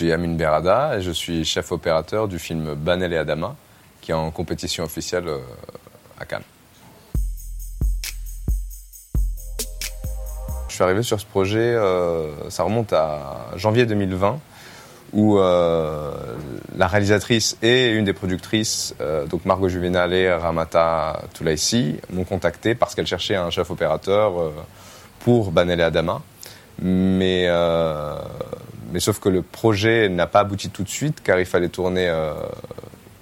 suis Amin Berada et je suis chef opérateur du film Banel et Adama, qui est en compétition officielle euh, à Cannes. Je suis arrivé sur ce projet, euh, ça remonte à janvier 2020, où euh, la réalisatrice et une des productrices, donc Margot Juvenal et Ramata Toulaisi, m'ont contacté parce qu'elles cherchaient un chef opérateur pour Banel et Adama. Mais mais sauf que le projet n'a pas abouti tout de suite car il fallait tourner, euh,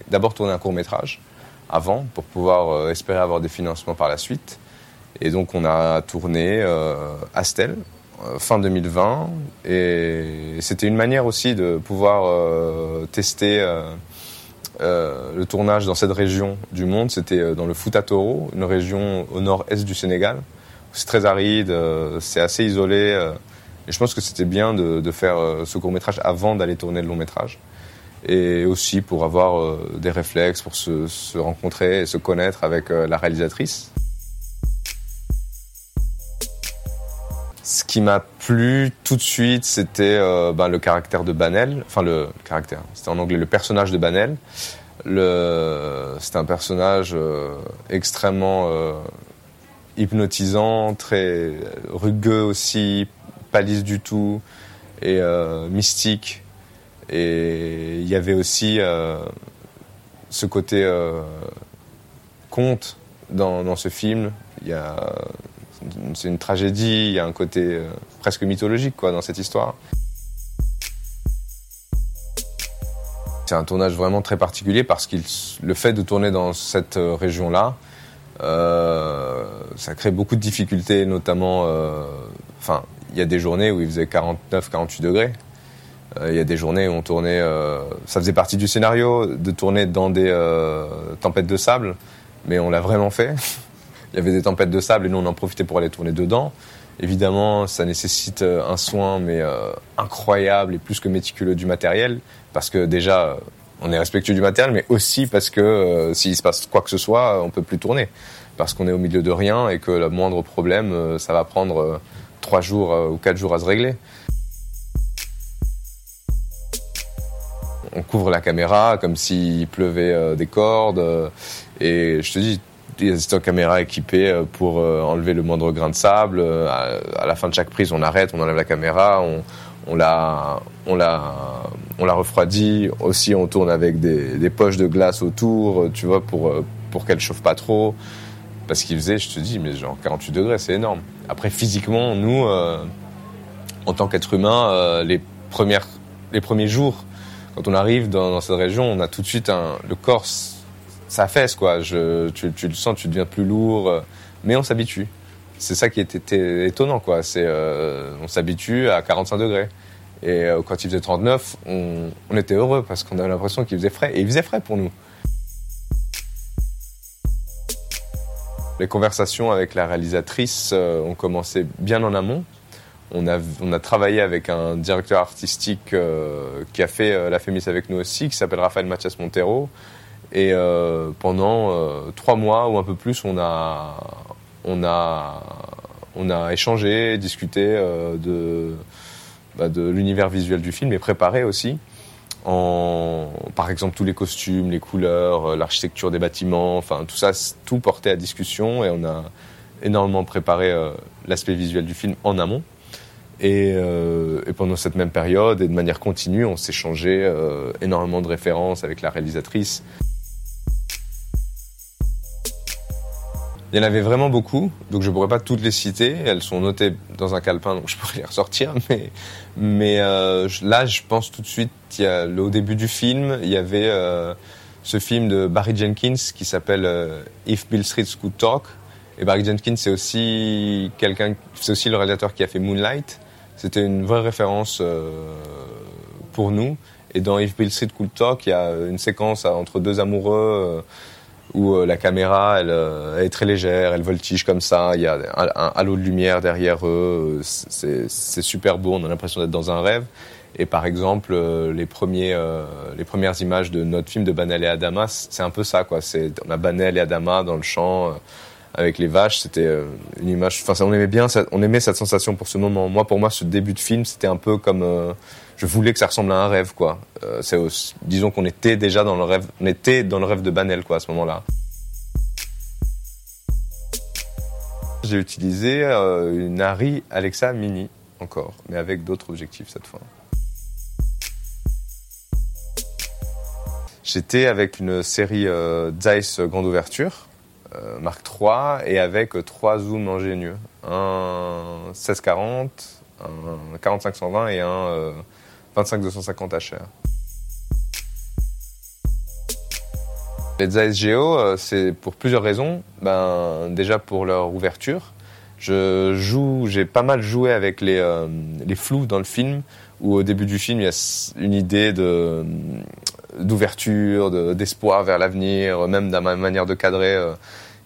d'abord tourner un court métrage avant pour pouvoir euh, espérer avoir des financements par la suite. Et donc on a tourné euh, Astel fin 2020 et c'était une manière aussi de pouvoir tester le tournage dans cette région du monde. C'était dans le Fouta Toro, une région au nord-est du Sénégal. C'est très aride, c'est assez isolé. Et je pense que c'était bien de, faire euh, ce court métrage avant d'aller tourner le long métrage. Et aussi pour avoir euh, des réflexes, pour se, rencontrer et se connaître avec euh, la réalisatrice. Ce qui m'a plu tout de suite, c'était ben, le caractère de Banel. Enfin, le, caractère, c'était en anglais le personnage de Banel. C'était un personnage extrêmement hypnotisant, très rugueux aussi, pas lisse du tout et euh, mystique. Et il y avait aussi euh, ce côté euh, conte dans, ce film. Il y a, c'est une tragédie, il y a un côté presque mythologique quoi, dans cette histoire. C'est un tournage vraiment très particulier parce que le fait de tourner dans cette région-là, ça crée beaucoup de difficultés, notamment, enfin, il y a des journées où il faisait 49, 48 degrés. Euh, il y a des journées où on tournait, euh, ça faisait partie du scénario de tourner dans des euh, tempêtes de sable, mais on l'a vraiment fait. il y avait des tempêtes de sable et nous on en profitait pour aller tourner dedans. Évidemment, ça nécessite un soin mais incroyable et plus que méticuleux du matériel, parce que déjà on est respectueux du matériel, mais aussi parce que s'il se passe quoi que ce soit, on peut plus tourner, parce qu'on est au milieu de rien et que le moindre problème, ça va prendre trois jours euh, ou quatre jours à se régler. On couvre la caméra comme s'il pleuvait euh, des cordes. Euh, et je te dis, des caméra équipés pour enlever le moindre grain de sable. À la fin de chaque prise, on arrête, on enlève la caméra, on, la, refroidit. Aussi, on tourne avec des, des poches de glace autour, tu vois, pour, pour qu'elle chauffe pas trop. Parce qu'il faisait, je te dis, mais genre 48 degrés, c'est énorme. Après, physiquement, nous, euh, en tant qu'être humain, euh, les, premières, les premiers jours, quand on arrive dans, cette région, on a tout de suite le corps, ça fesse, quoi. Tu, le sens, tu deviens plus lourd, euh, mais on s'habitue. C'est ça qui était étonnant, quoi. C'est, on s'habitue à 45 degrés. Et quand il faisait 39, on, on était heureux parce qu'on avait l'impression qu'il faisait frais. Et il faisait frais pour nous. Les conversations avec la réalisatrice euh, ont commencé bien en amont. On a, travaillé avec un directeur artistique euh, qui a fait euh, La Fémis avec nous aussi, qui s'appelle Raphaël Mathias Montero. Et pendant trois mois ou un peu plus, on a, on a, on a échangé, discuté bah, de l'univers visuel du film et préparé aussi en, par exemple, tous les costumes, les couleurs, euh, l'architecture des bâtiments, enfin tout ça, tout porté à discussion et on a énormément préparé euh, l'aspect visuel du film en amont. Et, euh, et, pendant cette même période et de manière continue, on s'échangeait euh, énormément de références avec la réalisatrice. Il y en avait vraiment beaucoup, donc je ne pourrais pas toutes les citer. Elles sont notées dans un calepin, donc je pourrais les ressortir. Mais, mais euh, là, je pense tout de suite, il y a, au début du film, il y avait euh, ce film de Barry Jenkins qui s'appelle euh, If Bill Street Could Talk. Et Barry Jenkins, c'est aussi quelqu'un, c'est aussi le réalisateur qui a fait Moonlight. C'était une vraie référence pour nous. Et dans If Bill Street Could Talk, il y a une séquence entre deux amoureux où euh, la caméra euh, elle, est très légère, elle voltige comme ça, il y a un, halo de lumière derrière eux, c'est super beau, on a l'impression d'être dans un rêve. Et par exemple, euh, les, premiers, les premières images de notre film de Banel et Adama, c'est un peu ça, quoi. On a Banel et Adama dans le champ, avec les vaches. C'était euh, une image. Enfin, on aimait bien, on aimait cette sensation pour ce moment. Moi, pour moi, ce début de film, c'était un peu comme euh, je voulais que ça ressemble à un rêve, quoi. Euh, disons qu'on était déjà dans le rêve, on était dans le rêve de Banel, quoi, à ce moment-là. J'ai utilisé une Harry Alexa Mini encore, mais avec d'autres objectifs cette fois. J'étais avec une série Zeiss grande ouverture Mark III et avec trois zooms ingénieux. Un 1640, un 4520 et un 25250 euh, HR. Les euh, c'est pour plusieurs raisons. Ben, déjà pour leur ouverture. Je joue, j'ai pas mal joué avec les, les flous dans le film, où au début du film, il y a une idée de, d'ouverture, d'espoir vers l'avenir, même dans ma manière de cadrer.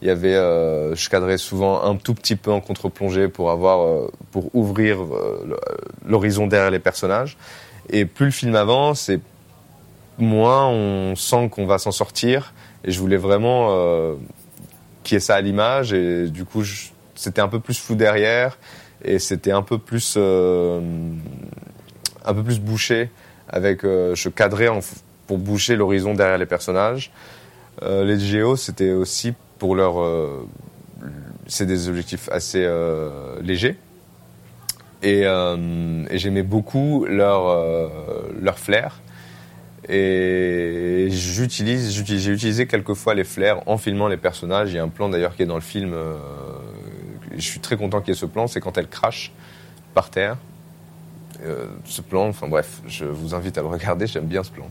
Il y avait, euh, je cadrais souvent un tout petit peu en contre-plongée pour avoir, euh, pour ouvrir euh, l'horizon derrière les personnages. Et plus le film avance, et moins on sent qu'on va s'en sortir. Et je voulais vraiment euh, qu'il y ait ça à l'image. Et du coup, c'était un peu plus flou derrière, et c'était un peu plus, un peu plus bouché. Avec, je cadrais boucher l'horizon derrière les personnages. les géos, c'était aussi pour leur. Euh, c'est des objectifs assez euh, légers. Et, euh, j'aimais beaucoup leur, leur flair. Et j'utilise, j'ai utilisé quelques fois les flares en filmant les personnages. Il y a un plan d'ailleurs qui est dans le film. je suis très content qu'il y ait ce plan. C'est quand elle crache par terre. ce plan, enfin bref, je vous invite à le regarder. J'aime bien ce plan.